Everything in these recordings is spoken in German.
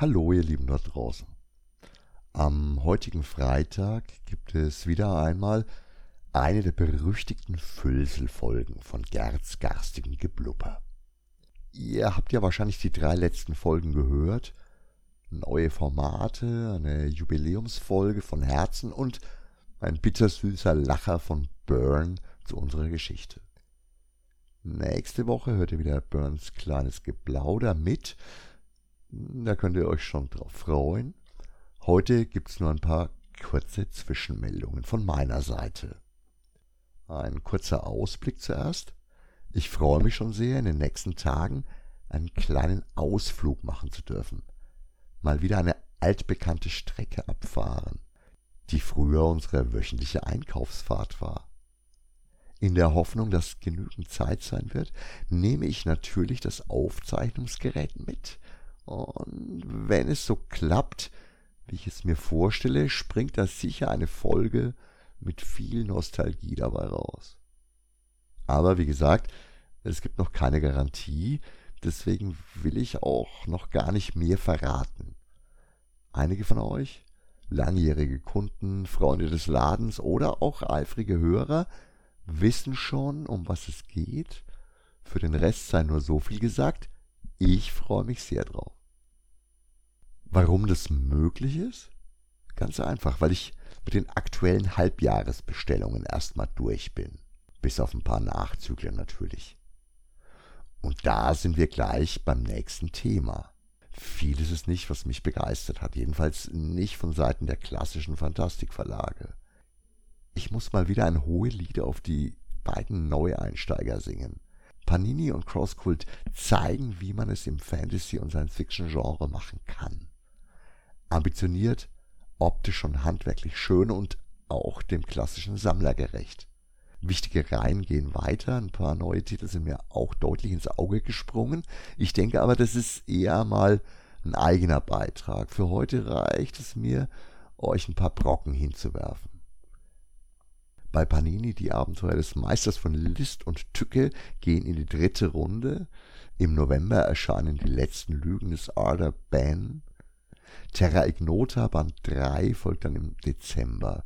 Hallo, ihr Lieben dort draußen. Am heutigen Freitag gibt es wieder einmal eine der berüchtigten Füllselfolgen von Gerds garstigem Geblubber. Ihr habt ja wahrscheinlich die drei letzten Folgen gehört. Neue Formate, eine Jubiläumsfolge von Herzen und ein bittersüßer Lacher von Burn zu unserer Geschichte. Nächste Woche hört ihr wieder Burns kleines Geplauder mit da könnt ihr euch schon drauf freuen. Heute gibt es nur ein paar kurze Zwischenmeldungen von meiner Seite. Ein kurzer Ausblick zuerst. Ich freue mich schon sehr, in den nächsten Tagen einen kleinen Ausflug machen zu dürfen. Mal wieder eine altbekannte Strecke abfahren, die früher unsere wöchentliche Einkaufsfahrt war. In der Hoffnung, dass genügend Zeit sein wird, nehme ich natürlich das Aufzeichnungsgerät mit und wenn es so klappt, wie ich es mir vorstelle, springt da sicher eine Folge mit viel Nostalgie dabei raus. Aber wie gesagt, es gibt noch keine Garantie, deswegen will ich auch noch gar nicht mehr verraten. Einige von euch, langjährige Kunden, Freunde des Ladens oder auch eifrige Hörer, wissen schon, um was es geht. Für den Rest sei nur so viel gesagt, ich freue mich sehr drauf. Warum das möglich ist? Ganz einfach, weil ich mit den aktuellen Halbjahresbestellungen erstmal durch bin. Bis auf ein paar Nachzügler natürlich. Und da sind wir gleich beim nächsten Thema. Vieles ist nicht, was mich begeistert hat, jedenfalls nicht von Seiten der klassischen Fantastikverlage. Ich muss mal wieder ein hohe Lied auf die beiden Neueinsteiger singen. Panini und Crosscult zeigen, wie man es im Fantasy- und Science-Fiction-Genre machen kann ambitioniert, optisch und handwerklich schön und auch dem klassischen Sammler gerecht. Wichtige Reihen gehen weiter, ein paar neue Titel sind mir auch deutlich ins Auge gesprungen. Ich denke aber, das ist eher mal ein eigener Beitrag. Für heute reicht es mir, euch ein paar Brocken hinzuwerfen. Bei Panini die Abenteuer des Meisters von List und Tücke gehen in die dritte Runde. Im November erscheinen die letzten Lügen des Arthur Ben Terra Ignota Band 3 folgt dann im Dezember.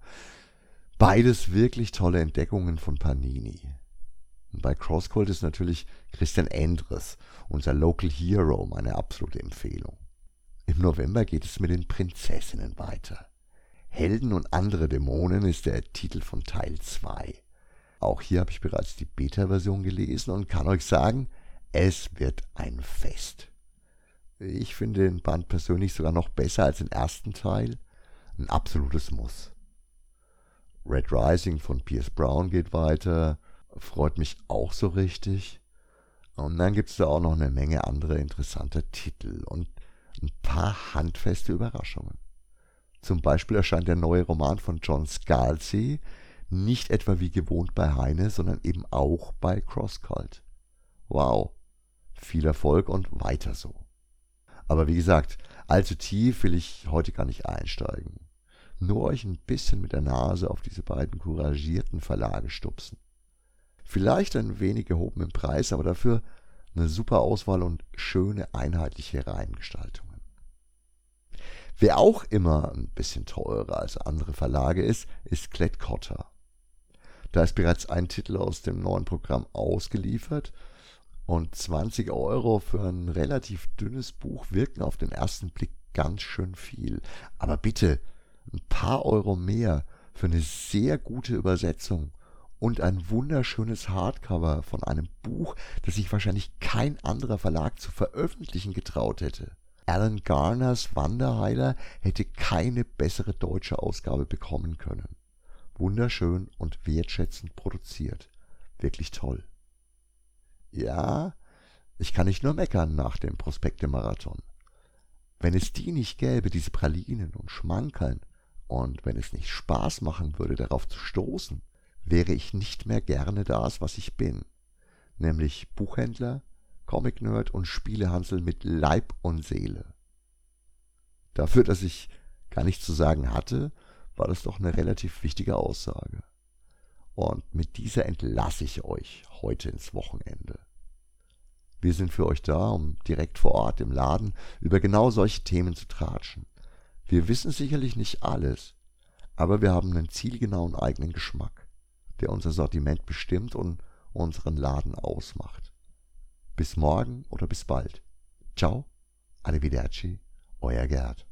Beides wirklich tolle Entdeckungen von Panini. Und bei Crosscult ist natürlich Christian Endres, unser Local Hero, meine absolute Empfehlung. Im November geht es mit den Prinzessinnen weiter. Helden und andere Dämonen ist der Titel von Teil 2. Auch hier habe ich bereits die Beta-Version gelesen und kann euch sagen, es wird ein Fest. Ich finde den Band persönlich sogar noch besser als den ersten Teil. Ein absolutes Muss. Red Rising von Pierce Brown geht weiter. Freut mich auch so richtig. Und dann gibt es da auch noch eine Menge anderer interessanter Titel und ein paar handfeste Überraschungen. Zum Beispiel erscheint der neue Roman von John Scalzi nicht etwa wie gewohnt bei Heine, sondern eben auch bei Crosscult. Wow, viel Erfolg und weiter so. Aber wie gesagt, allzu tief will ich heute gar nicht einsteigen. Nur euch ein bisschen mit der Nase auf diese beiden couragierten Verlage stupsen. Vielleicht ein wenig gehoben im Preis, aber dafür eine super Auswahl und schöne einheitliche Reihengestaltungen. Wer auch immer ein bisschen teurer als andere Verlage ist, ist Klett Cotta. Da ist bereits ein Titel aus dem neuen Programm ausgeliefert und 20 Euro für ein relativ dünnes Buch wirken auf den ersten Blick ganz schön viel. Aber bitte, ein paar Euro mehr für eine sehr gute Übersetzung und ein wunderschönes Hardcover von einem Buch, das sich wahrscheinlich kein anderer Verlag zu veröffentlichen getraut hätte. Alan Garners Wanderheiler hätte keine bessere deutsche Ausgabe bekommen können. Wunderschön und wertschätzend produziert. Wirklich toll. Ja, ich kann nicht nur meckern nach dem Prospekte-Marathon. Wenn es die nicht gäbe, diese Pralinen und Schmankerln, und wenn es nicht Spaß machen würde, darauf zu stoßen, wäre ich nicht mehr gerne das, was ich bin, nämlich Buchhändler, Comic-Nerd und Spielehansel mit Leib und Seele. Dafür, dass ich gar nichts zu sagen hatte, war das doch eine relativ wichtige Aussage. Und mit dieser entlasse ich euch heute ins Wochenende. Wir sind für euch da, um direkt vor Ort im Laden über genau solche Themen zu tratschen. Wir wissen sicherlich nicht alles, aber wir haben einen zielgenauen eigenen Geschmack, der unser Sortiment bestimmt und unseren Laden ausmacht. Bis morgen oder bis bald. Ciao, arrivederci, euer Gerd.